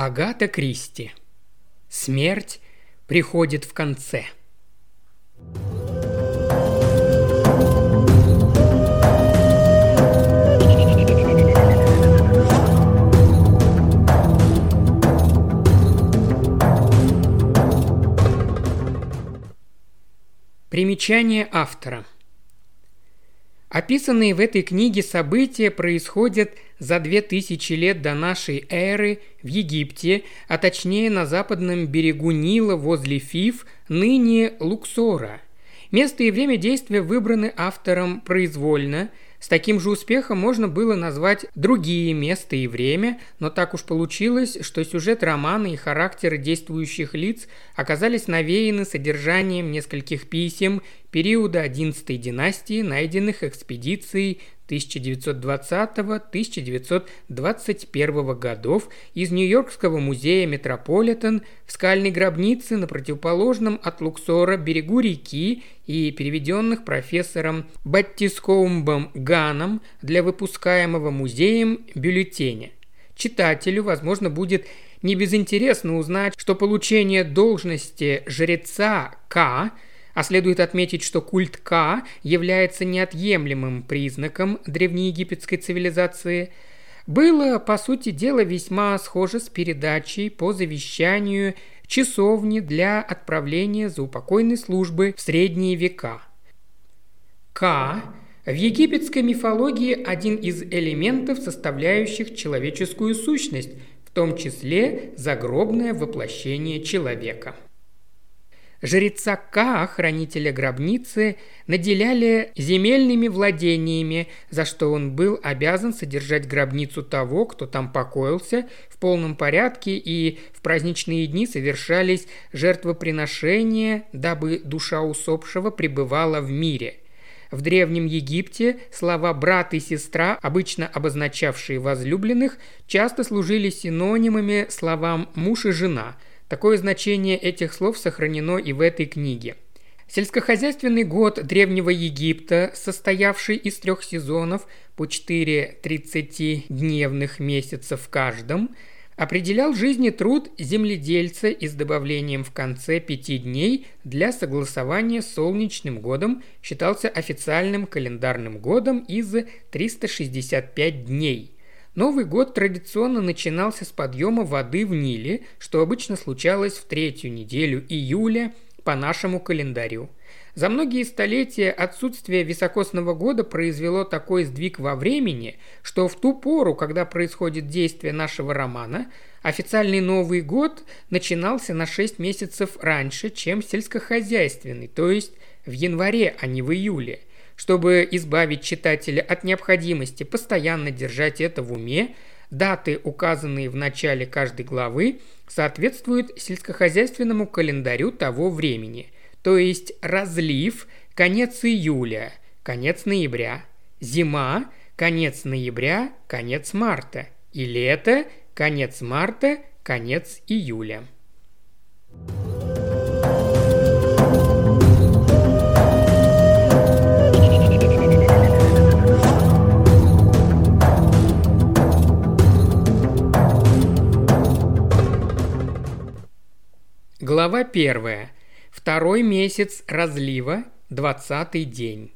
Агата Кристи. Смерть приходит в конце. Примечание автора – Описанные в этой книге события происходят за две тысячи лет до нашей эры в Египте, а точнее на западном берегу Нила возле Фиф, ныне Луксора. Место и время действия выбраны автором произвольно – с таким же успехом можно было назвать другие места и время, но так уж получилось, что сюжет романа и характеры действующих лиц оказались навеяны содержанием нескольких писем периода XI династии, найденных экспедицией 1920-1921 годов из Нью-Йоркского музея Метрополитен в скальной гробнице на противоположном от Луксора берегу реки и переведенных профессором Баттискоумбом Ганом для выпускаемого музеем бюллетеня. Читателю, возможно, будет небезынтересно узнать, что получение должности жреца К – а следует отметить, что культ Ка является неотъемлемым признаком древнеегипетской цивилизации, было, по сути дела, весьма схоже с передачей по завещанию часовни для отправления за упокойной службы в средние века. Ка в египетской мифологии один из элементов, составляющих человеческую сущность, в том числе загробное воплощение человека – Жреца Ка, хранителя гробницы, наделяли земельными владениями, за что он был обязан содержать гробницу того, кто там покоился, в полном порядке, и в праздничные дни совершались жертвоприношения, дабы душа усопшего пребывала в мире – в Древнем Египте слова «брат» и «сестра», обычно обозначавшие возлюбленных, часто служили синонимами словам «муж» и «жена», Такое значение этих слов сохранено и в этой книге. Сельскохозяйственный год Древнего Египта, состоявший из трех сезонов по 4 30-дневных месяцев в каждом, определял жизнь и труд земледельца и с добавлением в конце пяти дней для согласования с солнечным годом считался официальным календарным годом из 365 дней – Новый год традиционно начинался с подъема воды в Ниле, что обычно случалось в третью неделю июля по нашему календарю. За многие столетия отсутствие високосного года произвело такой сдвиг во времени, что в ту пору, когда происходит действие нашего романа, официальный Новый год начинался на 6 месяцев раньше, чем сельскохозяйственный, то есть в январе, а не в июле – чтобы избавить читателя от необходимости постоянно держать это в уме, даты, указанные в начале каждой главы, соответствуют сельскохозяйственному календарю того времени, то есть разлив – конец июля, конец ноября, зима – конец ноября, конец марта, и лето – конец марта, конец июля. Глава первая. Второй месяц разлива, двадцатый день.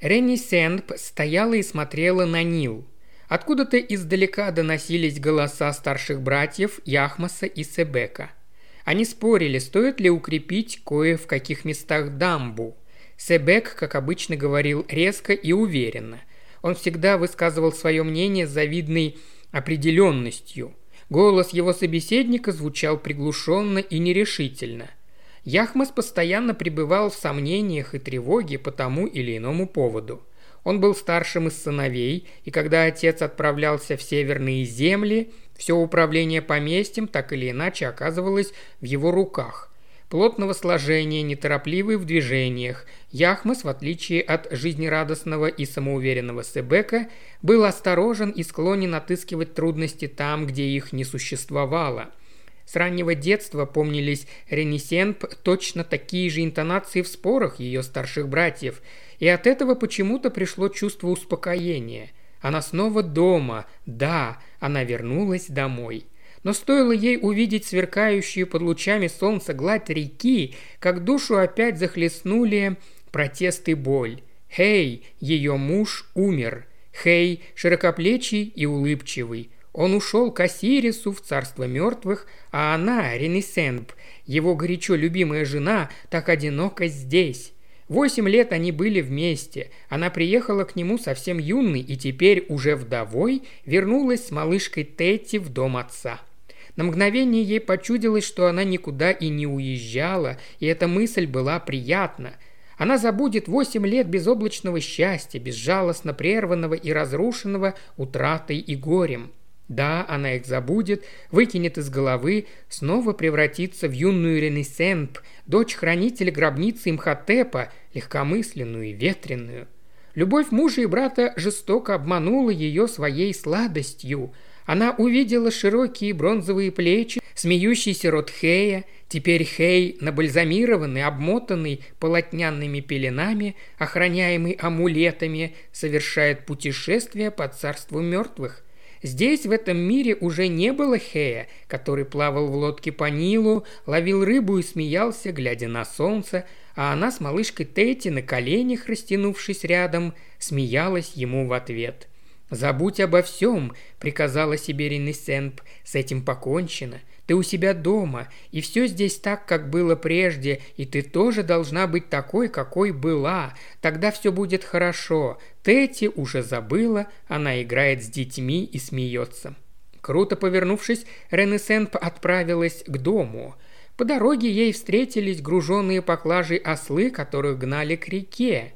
Ренни Сендп стояла и смотрела на Нил. Откуда-то издалека доносились голоса старших братьев Яхмаса и Себека. Они спорили, стоит ли укрепить кое в каких местах дамбу. Себек, как обычно, говорил резко и уверенно. Он всегда высказывал свое мнение с завидной определенностью – Голос его собеседника звучал приглушенно и нерешительно. Яхмас постоянно пребывал в сомнениях и тревоге по тому или иному поводу. Он был старшим из сыновей, и когда отец отправлялся в северные земли, все управление поместьем так или иначе оказывалось в его руках плотного сложения, неторопливый в движениях. Яхмас, в отличие от жизнерадостного и самоуверенного Себека, был осторожен и склонен отыскивать трудности там, где их не существовало. С раннего детства помнились Ренесенп точно такие же интонации в спорах ее старших братьев, и от этого почему-то пришло чувство успокоения – Она снова дома. Да, она вернулась домой. Но стоило ей увидеть сверкающую под лучами солнца гладь реки, как душу опять захлестнули протест и боль. Хей, ее муж умер. Хей, широкоплечий и улыбчивый. Он ушел к Осирису в царство мертвых, а она, Ренесенб, его горячо любимая жена, так одинока здесь. Восемь лет они были вместе. Она приехала к нему совсем юной и теперь, уже вдовой, вернулась с малышкой Тетти в дом отца. На мгновение ей почудилось, что она никуда и не уезжала, и эта мысль была приятна. Она забудет восемь лет безоблачного счастья, безжалостно прерванного и разрушенного утратой и горем. Да, она их забудет, выкинет из головы, снова превратится в юную Ренесенп, дочь хранителя гробницы Имхотепа, легкомысленную и ветреную. Любовь мужа и брата жестоко обманула ее своей сладостью. Она увидела широкие бронзовые плечи, смеющийся рот Хея, теперь Хей, набальзамированный, обмотанный полотняными пеленами, охраняемый амулетами, совершает путешествие по царству мертвых. Здесь, в этом мире, уже не было Хея, который плавал в лодке по Нилу, ловил рыбу и смеялся, глядя на солнце, а она с малышкой Тетти на коленях, растянувшись рядом, смеялась ему в ответ. «Забудь обо всем», — приказала себе Ренесенп, — «с этим покончено. Ты у себя дома, и все здесь так, как было прежде, и ты тоже должна быть такой, какой была. Тогда все будет хорошо. Тетти уже забыла, она играет с детьми и смеется». Круто повернувшись, Ренесенп отправилась к дому. По дороге ей встретились груженные поклажей ослы, которых гнали к реке.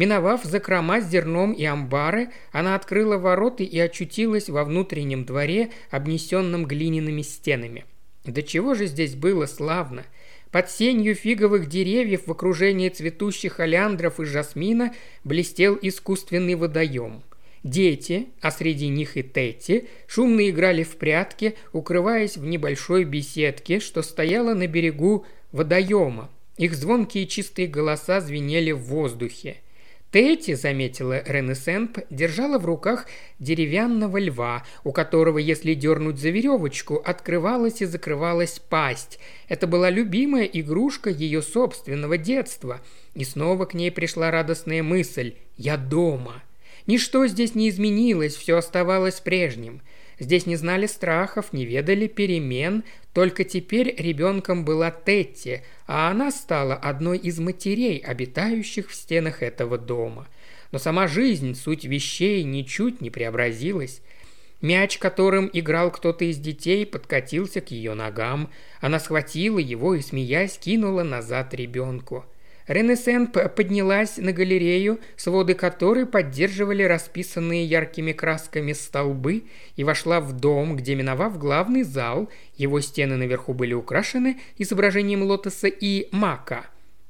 Миновав закрома с зерном и амбары, она открыла ворота и очутилась во внутреннем дворе, обнесенном глиняными стенами. Да чего же здесь было славно! Под сенью фиговых деревьев в окружении цветущих олеандров и жасмина блестел искусственный водоем. Дети, а среди них и Тетти, шумно играли в прятки, укрываясь в небольшой беседке, что стояла на берегу водоема. Их звонкие чистые голоса звенели в воздухе – Тетти, заметила Ренесенп, держала в руках деревянного льва, у которого, если дернуть за веревочку, открывалась и закрывалась пасть. Это была любимая игрушка ее собственного детства. И снова к ней пришла радостная мысль «Я дома». Ничто здесь не изменилось, все оставалось прежним. Здесь не знали страхов, не ведали перемен, только теперь ребенком была Тетти, а она стала одной из матерей, обитающих в стенах этого дома. Но сама жизнь, суть вещей, ничуть не преобразилась. Мяч, которым играл кто-то из детей, подкатился к ее ногам. Она схватила его и, смеясь, кинула назад ребенку. Ренесенп поднялась на галерею, своды которой поддерживали расписанные яркими красками столбы, и вошла в дом, где, миновав главный зал, его стены наверху были украшены изображением лотоса и мака,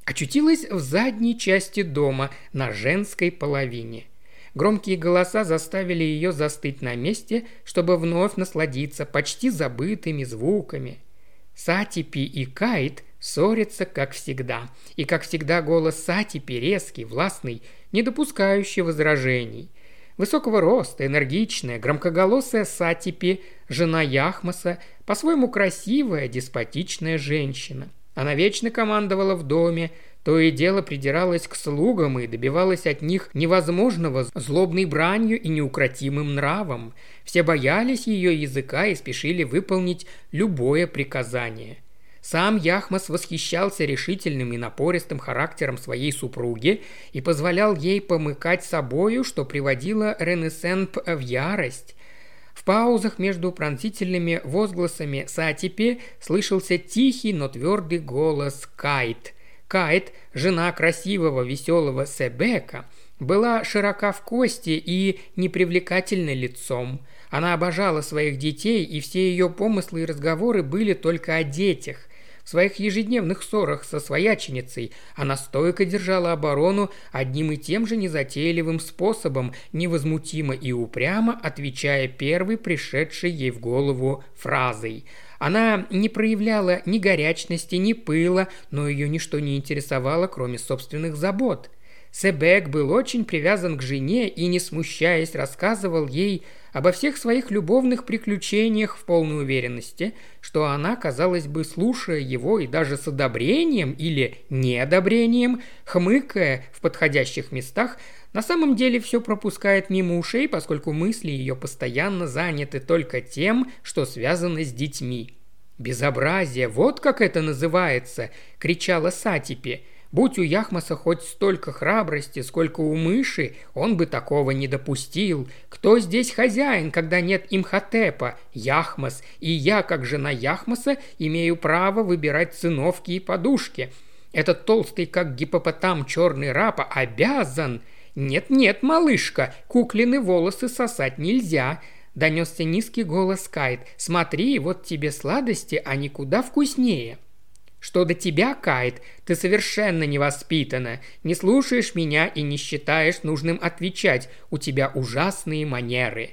очутилась в задней части дома на женской половине. Громкие голоса заставили ее застыть на месте, чтобы вновь насладиться почти забытыми звуками. Сатипи и Кайт – ссорятся, как всегда. И, как всегда, голос Сати резкий, властный, не допускающий возражений. Высокого роста, энергичная, громкоголосая Сатипи, жена Яхмаса, по-своему красивая, деспотичная женщина. Она вечно командовала в доме, то и дело придиралась к слугам и добивалась от них невозможного злобной бранью и неукротимым нравом. Все боялись ее языка и спешили выполнить любое приказание – сам Яхмас восхищался решительным и напористым характером своей супруги и позволял ей помыкать собою, что приводило Ренесенп в ярость. В паузах между пронзительными возгласами Сатипи слышался тихий, но твердый голос Кайт. Кайт, жена красивого, веселого Себека, была широка в кости и непривлекательна лицом. Она обожала своих детей, и все ее помыслы и разговоры были только о детях. В своих ежедневных ссорах со свояченицей она стойко держала оборону одним и тем же незатейливым способом, невозмутимо и упрямо отвечая первой пришедшей ей в голову фразой. Она не проявляла ни горячности, ни пыла, но ее ничто не интересовало, кроме собственных забот. Себек был очень привязан к жене и, не смущаясь, рассказывал ей обо всех своих любовных приключениях в полной уверенности, что она, казалось бы, слушая его и даже с одобрением или неодобрением, хмыкая в подходящих местах, на самом деле все пропускает мимо ушей, поскольку мысли ее постоянно заняты только тем, что связано с детьми. «Безобразие, вот как это называется!» – кричала Сатипи. Будь у Яхмаса хоть столько храбрости, сколько у мыши, он бы такого не допустил. Кто здесь хозяин, когда нет имхотепа? Яхмас. И я, как жена Яхмаса, имею право выбирать циновки и подушки. Этот толстый, как гипопотам, черный рапа обязан. Нет-нет, малышка, куклины волосы сосать нельзя. Донесся низкий голос Кайт. «Смотри, вот тебе сладости, они куда вкуснее». Что до тебя, Кайт, ты совершенно невоспитана, не слушаешь меня и не считаешь нужным отвечать, у тебя ужасные манеры.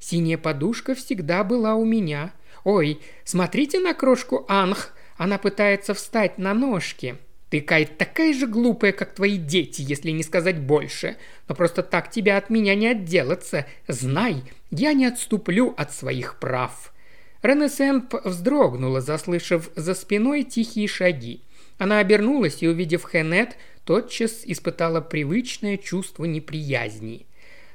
Синяя подушка всегда была у меня. Ой, смотрите на крошку Анх, она пытается встать на ножки. Ты, Кайт, такая же глупая, как твои дети, если не сказать больше. Но просто так тебя от меня не отделаться. Знай, я не отступлю от своих прав». Ренесенп вздрогнула, заслышав за спиной тихие шаги. Она обернулась и, увидев Хенет, тотчас испытала привычное чувство неприязни.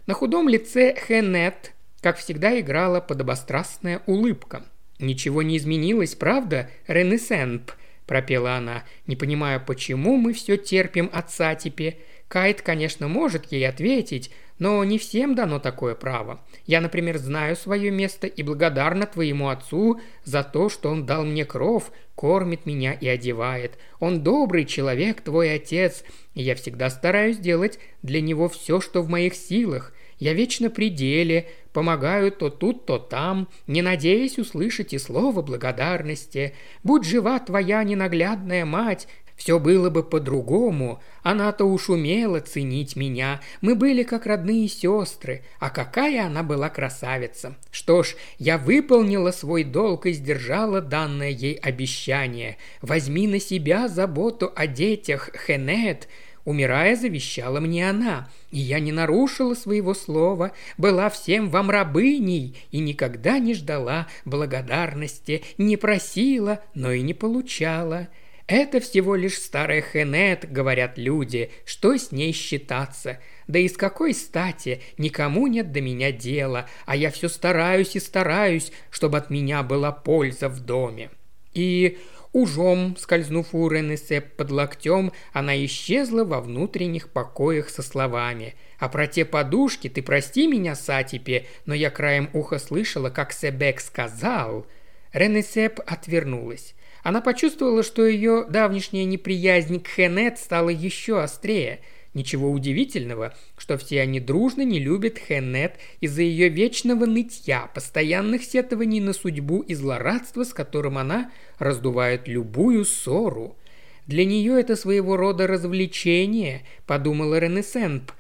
На худом лице Хенет, как всегда, играла подобострастная улыбка. «Ничего не изменилось, правда, Ренесенп?» – пропела она, не понимая, почему мы все терпим от Сатипе. Кайт, конечно, может ей ответить, но не всем дано такое право. Я, например, знаю свое место и благодарна твоему отцу за то, что он дал мне кров, кормит меня и одевает. Он добрый человек, твой отец, и я всегда стараюсь делать для него все, что в моих силах. Я вечно при деле, помогаю то тут, то там, не надеясь услышать и слово благодарности. Будь жива твоя ненаглядная мать, все было бы по-другому. Она-то уж умела ценить меня. Мы были как родные сестры. А какая она была красавица. Что ж, я выполнила свой долг и сдержала данное ей обещание. Возьми на себя заботу о детях, Хенет. Умирая, завещала мне она, и я не нарушила своего слова, была всем вам рабыней и никогда не ждала благодарности, не просила, но и не получала. Это всего лишь старая Хенет, говорят люди, что с ней считаться. Да и с какой стати, никому нет до меня дела, а я все стараюсь и стараюсь, чтобы от меня была польза в доме. И ужом, скользнув у Ренесе под локтем, она исчезла во внутренних покоях со словами «А про те подушки ты прости меня, Сатипе, но я краем уха слышала, как Себек сказал». Ренесеп отвернулась. Она почувствовала, что ее давнишняя неприязнь к Хенет стала еще острее. Ничего удивительного, что все они дружно не любят Хенет из-за ее вечного нытья, постоянных сетований на судьбу и злорадства, с которым она раздувает любую ссору. Для нее это своего рода развлечение, подумала Ренесенп.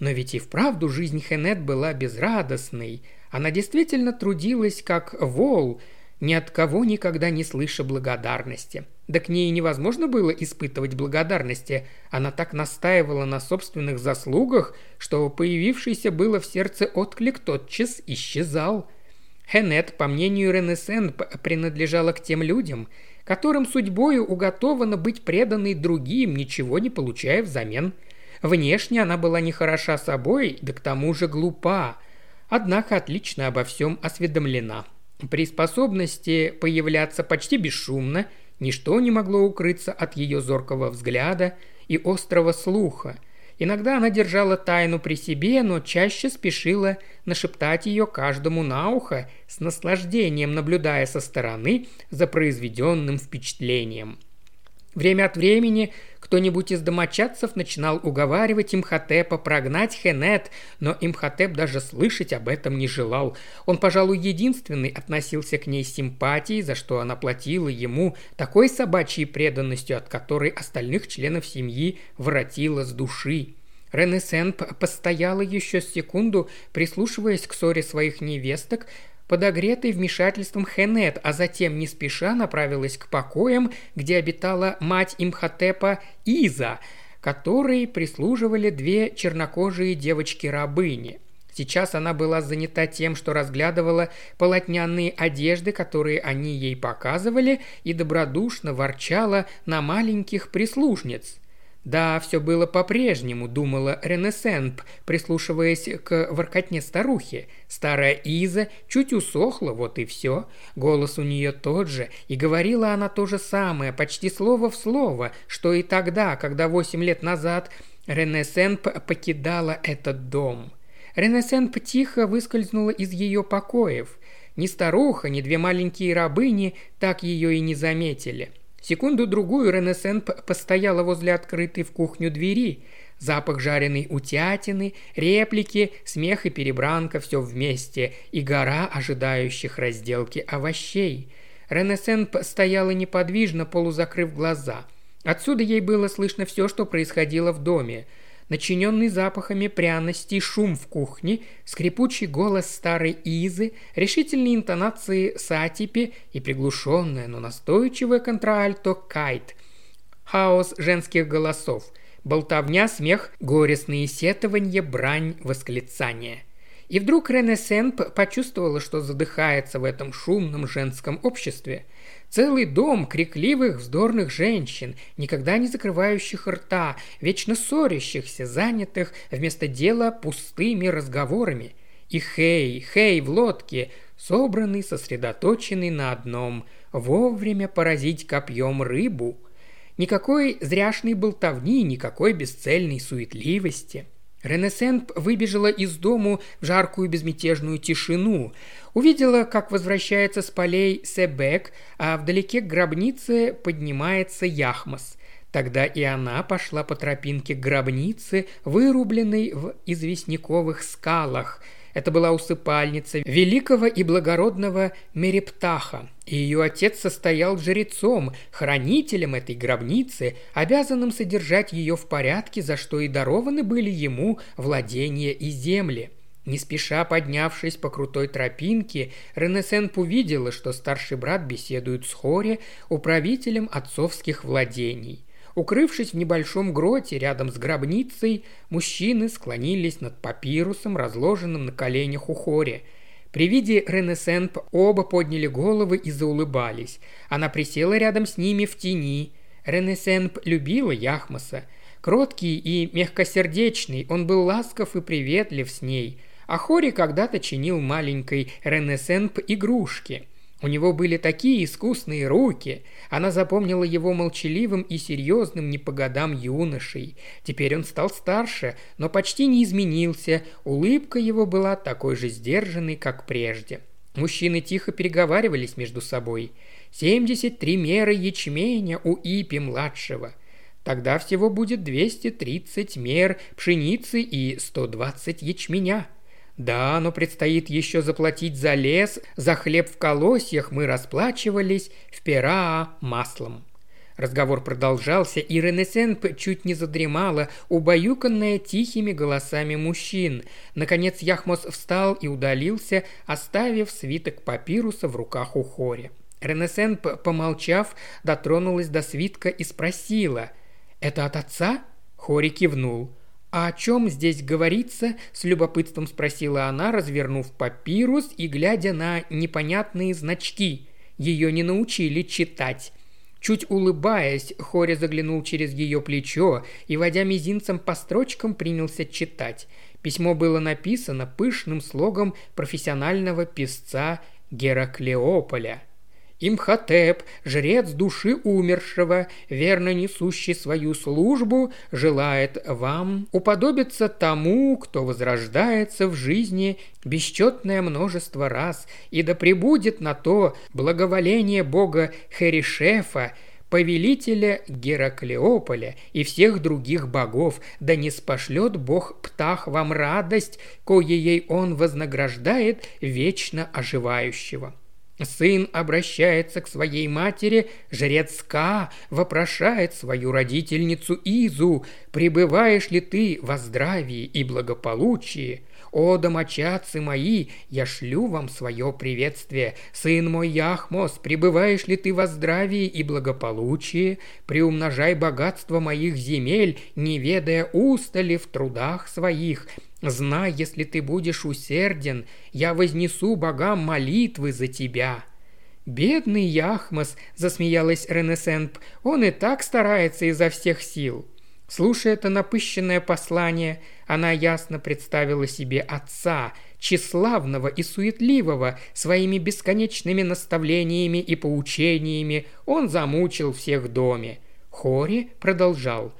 Но ведь и вправду жизнь Хенет была безрадостной. Она действительно трудилась как вол, ни от кого никогда не слыша благодарности. Да к ней невозможно было испытывать благодарности. Она так настаивала на собственных заслугах, что появившийся было в сердце отклик тотчас исчезал. Хенет, по мнению Ренесен, принадлежала к тем людям, которым судьбою уготовано быть преданной другим, ничего не получая взамен. Внешне она была не хороша собой, да к тому же глупа, однако отлично обо всем осведомлена. При способности появляться почти бесшумно ничто не могло укрыться от ее зоркого взгляда и острого слуха. Иногда она держала тайну при себе, но чаще спешила нашептать ее каждому на ухо, с наслаждением наблюдая со стороны за произведенным впечатлением. Время от времени кто-нибудь из домочадцев начинал уговаривать Имхотепа прогнать Хенет, но Имхотеп даже слышать об этом не желал. Он, пожалуй, единственный относился к ней с симпатией, за что она платила ему такой собачьей преданностью, от которой остальных членов семьи воротила с души. Ренесен постояла еще секунду, прислушиваясь к ссоре своих невесток, подогретой вмешательством Хенет, а затем не спеша направилась к покоям, где обитала мать Имхотепа Иза, которой прислуживали две чернокожие девочки-рабыни. Сейчас она была занята тем, что разглядывала полотняные одежды, которые они ей показывали, и добродушно ворчала на маленьких прислужниц. Да, все было по-прежнему, думала Ренесенп, прислушиваясь к воркотне старухи. Старая Иза чуть усохла, вот и все. Голос у нее тот же, и говорила она то же самое, почти слово в слово, что и тогда, когда восемь лет назад Ренесенп покидала этот дом. Ренесенп тихо выскользнула из ее покоев. Ни старуха, ни две маленькие рабыни так ее и не заметили – Секунду-другую Ренесенп постояла возле открытой в кухню двери. Запах жареной утятины, реплики, смех и перебранка – все вместе, и гора ожидающих разделки овощей. Ренесенп стояла неподвижно, полузакрыв глаза. Отсюда ей было слышно все, что происходило в доме – начиненный запахами пряностей шум в кухне, скрипучий голос старой Изы, решительные интонации Сатипи и приглушенная, но настойчивая контральто Кайт. Хаос женских голосов, болтовня, смех, горестные сетования, брань, восклицания – и вдруг Рене Сенп почувствовала, что задыхается в этом шумном женском обществе. Целый дом крикливых, вздорных женщин, никогда не закрывающих рта, вечно ссорящихся, занятых вместо дела пустыми разговорами. И Хей, Хей в лодке, собранный, сосредоточенный на одном – вовремя поразить копьем рыбу. Никакой зряшной болтовни, никакой бесцельной суетливости – Ренесенп выбежала из дому в жаркую безмятежную тишину. Увидела, как возвращается с полей Себек, а вдалеке к гробнице поднимается Яхмас. Тогда и она пошла по тропинке к гробнице, вырубленной в известняковых скалах – это была усыпальница великого и благородного Мерептаха, и ее отец состоял жрецом, хранителем этой гробницы, обязанным содержать ее в порядке, за что и дарованы были ему владения и земли. Не спеша поднявшись по крутой тропинке, Ренесенп увидела, что старший брат беседует с Хоре, управителем отцовских владений – Укрывшись в небольшом гроте рядом с гробницей, мужчины склонились над папирусом, разложенным на коленях у Хори. При виде Ренесенп оба подняли головы и заулыбались. Она присела рядом с ними в тени. Ренесенп любила Яхмаса. Кроткий и мягкосердечный, он был ласков и приветлив с ней. А Хори когда-то чинил маленькой Ренесенп игрушки – у него были такие искусные руки. Она запомнила его молчаливым и серьезным не по годам юношей. Теперь он стал старше, но почти не изменился. Улыбка его была такой же сдержанной, как прежде. Мужчины тихо переговаривались между собой. «Семьдесят три меры ячменя у Ипи-младшего», Тогда всего будет 230 мер пшеницы и 120 ячменя. Да, но предстоит еще заплатить за лес, за хлеб в колосьях мы расплачивались в пера маслом. Разговор продолжался, и Ренесенп чуть не задремала, убаюканная тихими голосами мужчин. Наконец Яхмос встал и удалился, оставив свиток папируса в руках у Хори. Ренесенп, помолчав, дотронулась до свитка и спросила «Это от отца?» Хори кивнул – «А о чем здесь говорится?» – с любопытством спросила она, развернув папирус и глядя на непонятные значки. Ее не научили читать. Чуть улыбаясь, Хоря заглянул через ее плечо и, водя мизинцем по строчкам, принялся читать. Письмо было написано пышным слогом профессионального писца Гераклеополя – Имхотеп, жрец души умершего, верно несущий свою службу, желает вам уподобиться тому, кто возрождается в жизни бесчетное множество раз, и да пребудет на то благоволение бога Херишефа, повелителя Гераклеополя и всех других богов, да не спошлет Бог Птах вам радость, коей он вознаграждает вечно оживающего. Сын обращается к своей матери, жрец Ка вопрошает свою родительницу Изу, «Пребываешь ли ты во здравии и благополучии?» «О, домочадцы мои, я шлю вам свое приветствие. Сын мой Яхмос, пребываешь ли ты во здравии и благополучии? Приумножай богатство моих земель, не ведая устали в трудах своих. Знай, если ты будешь усерден, я вознесу богам молитвы за тебя». «Бедный Яхмос!» – засмеялась Ренесенп. «Он и так старается изо всех сил». Слушая это напыщенное послание, она ясно представила себе отца, тщеславного и суетливого, своими бесконечными наставлениями и поучениями он замучил всех доме. Хори продолжал.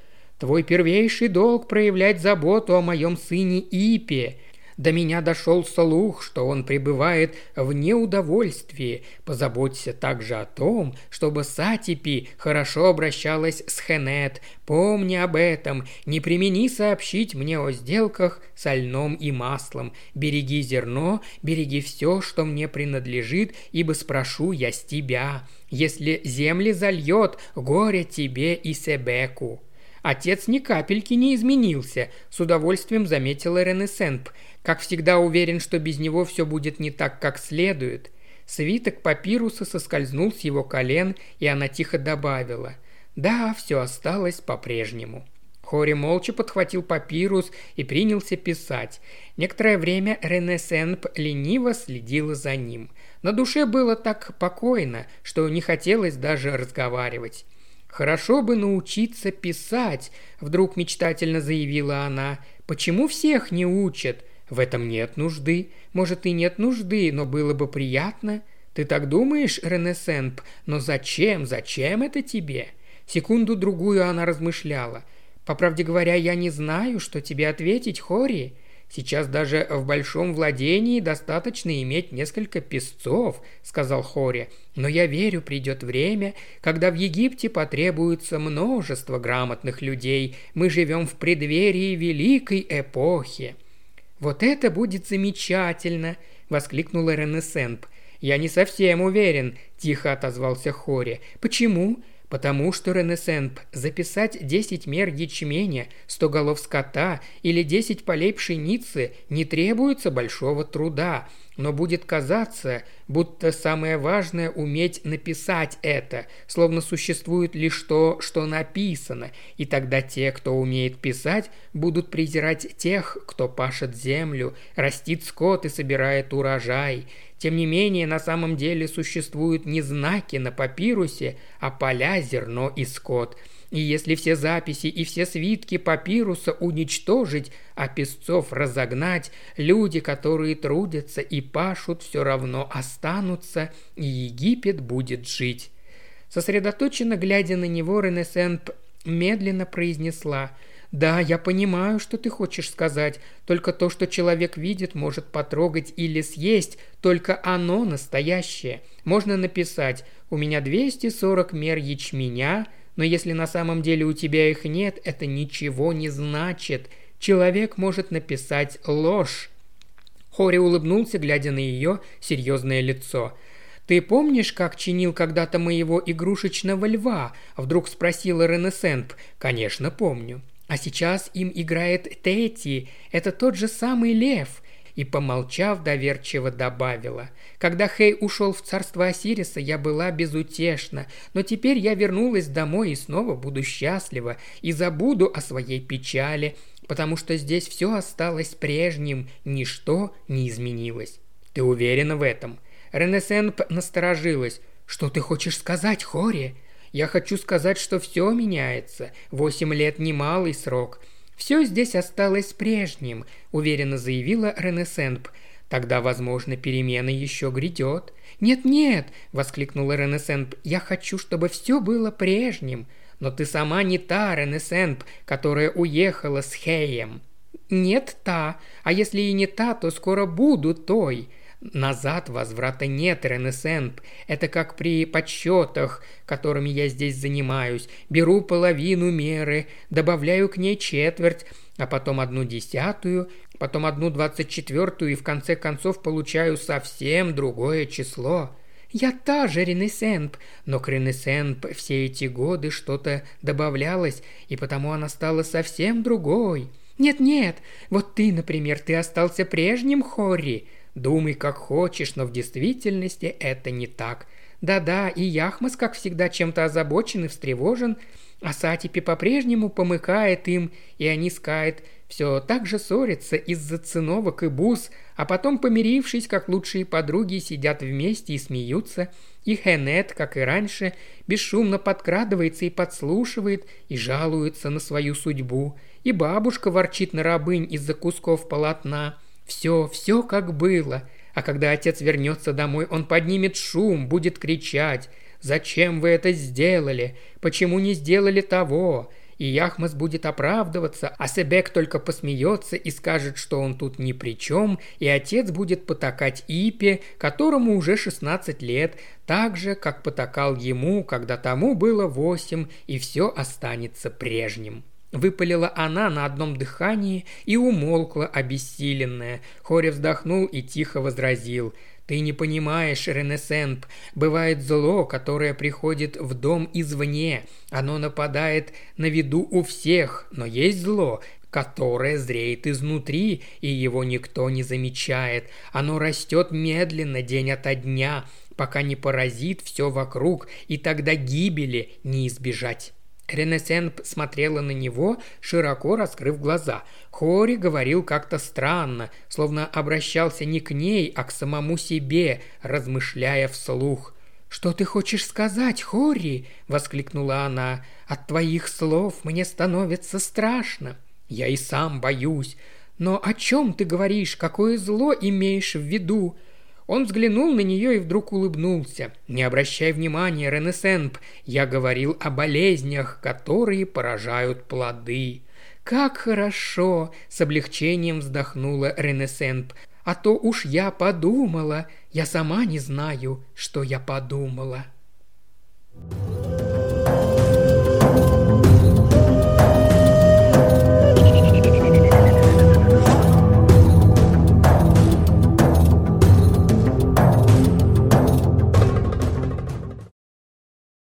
«Твой первейший долг проявлять заботу о моем сыне Ипе. До меня дошел слух, что он пребывает в неудовольствии. Позаботься также о том, чтобы Сатипи хорошо обращалась с Хенет. Помни об этом. Не примени сообщить мне о сделках со льном и маслом. Береги зерно, береги все, что мне принадлежит, ибо спрошу я с тебя. Если земли зальет, горе тебе и Себеку». Отец ни капельки не изменился, с удовольствием заметила Ренесенп. Как всегда уверен, что без него все будет не так, как следует. Свиток папируса соскользнул с его колен, и она тихо добавила. «Да, все осталось по-прежнему». Хори молча подхватил папирус и принялся писать. Некоторое время Рене лениво следила за ним. На душе было так покойно, что не хотелось даже разговаривать. «Хорошо бы научиться писать», – вдруг мечтательно заявила она. «Почему всех не учат? В этом нет нужды. Может, и нет нужды, но было бы приятно. Ты так думаешь, Ренесенп? Но зачем, зачем это тебе?» Секунду-другую она размышляла. «По правде говоря, я не знаю, что тебе ответить, Хори. Сейчас даже в большом владении достаточно иметь несколько песцов», — сказал Хори. «Но я верю, придет время, когда в Египте потребуется множество грамотных людей. Мы живем в преддверии великой эпохи». «Вот это будет замечательно!» – воскликнула Ренесенп. «Я не совсем уверен», – тихо отозвался Хори. «Почему?» Потому что Ренесенп записать 10 мер ячменя, 100 голов скота или 10 полей пшеницы не требуется большого труда, но будет казаться, будто самое важное уметь написать это, словно существует лишь то, что написано, и тогда те, кто умеет писать, будут презирать тех, кто пашет землю, растит скот и собирает урожай. Тем не менее, на самом деле существуют не знаки на папирусе, а поля, зерно и скот. И если все записи и все свитки папируса уничтожить, а песцов разогнать, люди, которые трудятся и пашут, все равно останутся, и Египет будет жить. Сосредоточенно глядя на него, Ренесенп медленно произнесла – «Да, я понимаю, что ты хочешь сказать. Только то, что человек видит, может потрогать или съесть, только оно настоящее. Можно написать «У меня 240 мер ячменя», но если на самом деле у тебя их нет, это ничего не значит. Человек может написать ложь». Хори улыбнулся, глядя на ее серьезное лицо. «Ты помнишь, как чинил когда-то моего игрушечного льва?» – вдруг спросила Ренесенп. «Конечно, помню. А сейчас им играет Тети, это тот же самый лев. И, помолчав, доверчиво добавила. Когда Хей ушел в царство Осириса, я была безутешна, но теперь я вернулась домой и снова буду счастлива и забуду о своей печали, потому что здесь все осталось прежним, ничто не изменилось. Ты уверена в этом? Ренесенп насторожилась. «Что ты хочешь сказать, Хори?» Я хочу сказать, что все меняется. Восемь лет – немалый срок. Все здесь осталось прежним», – уверенно заявила Ренесенп. «Тогда, возможно, перемена еще грядет». «Нет-нет!» – воскликнула Ренесенп. «Я хочу, чтобы все было прежним. Но ты сама не та Ренесенп, которая уехала с Хеем». «Нет та. А если и не та, то скоро буду той. Назад возврата нет, Ренесенп. Это как при подсчетах, которыми я здесь занимаюсь. Беру половину меры, добавляю к ней четверть, а потом одну десятую, потом одну двадцать четвертую и в конце концов получаю совсем другое число. Я та же Ренесенп, но к Ренесенп все эти годы что-то добавлялось, и потому она стала совсем другой. Нет-нет, вот ты, например, ты остался прежним Хорри. Думай, как хочешь, но в действительности это не так. Да-да, и Яхмас, как всегда, чем-то озабочен и встревожен, а Сатипи по-прежнему помыкает им, и они скает все так же ссорятся из-за циновок и бус, а потом, помирившись, как лучшие подруги, сидят вместе и смеются, и Хенет, как и раньше, бесшумно подкрадывается и подслушивает, и жалуется на свою судьбу, и бабушка ворчит на рабынь из-за кусков полотна. Все, все как было. А когда отец вернется домой, он поднимет шум, будет кричать «Зачем вы это сделали? Почему не сделали того?» и Яхмас будет оправдываться, а Себек только посмеется и скажет, что он тут ни при чем, и отец будет потакать Ипе, которому уже 16 лет, так же, как потакал ему, когда тому было 8, и все останется прежним. Выпалила она на одном дыхании и умолкла обессиленная. Хоре вздохнул и тихо возразил – ты не понимаешь, Ренесенп, бывает зло, которое приходит в дом извне. Оно нападает на виду у всех, но есть зло, которое зреет изнутри, и его никто не замечает. Оно растет медленно день ото дня, пока не поразит все вокруг, и тогда гибели не избежать. Ренесенп смотрела на него, широко раскрыв глаза. Хори говорил как-то странно, словно обращался не к ней, а к самому себе, размышляя вслух. «Что ты хочешь сказать, Хори?» – воскликнула она. «От твоих слов мне становится страшно. Я и сам боюсь. Но о чем ты говоришь? Какое зло имеешь в виду?» Он взглянул на нее и вдруг улыбнулся. «Не обращай внимания, Ренесенп, я говорил о болезнях, которые поражают плоды». «Как хорошо!» – с облегчением вздохнула Ренесенп. «А то уж я подумала, я сама не знаю, что я подумала».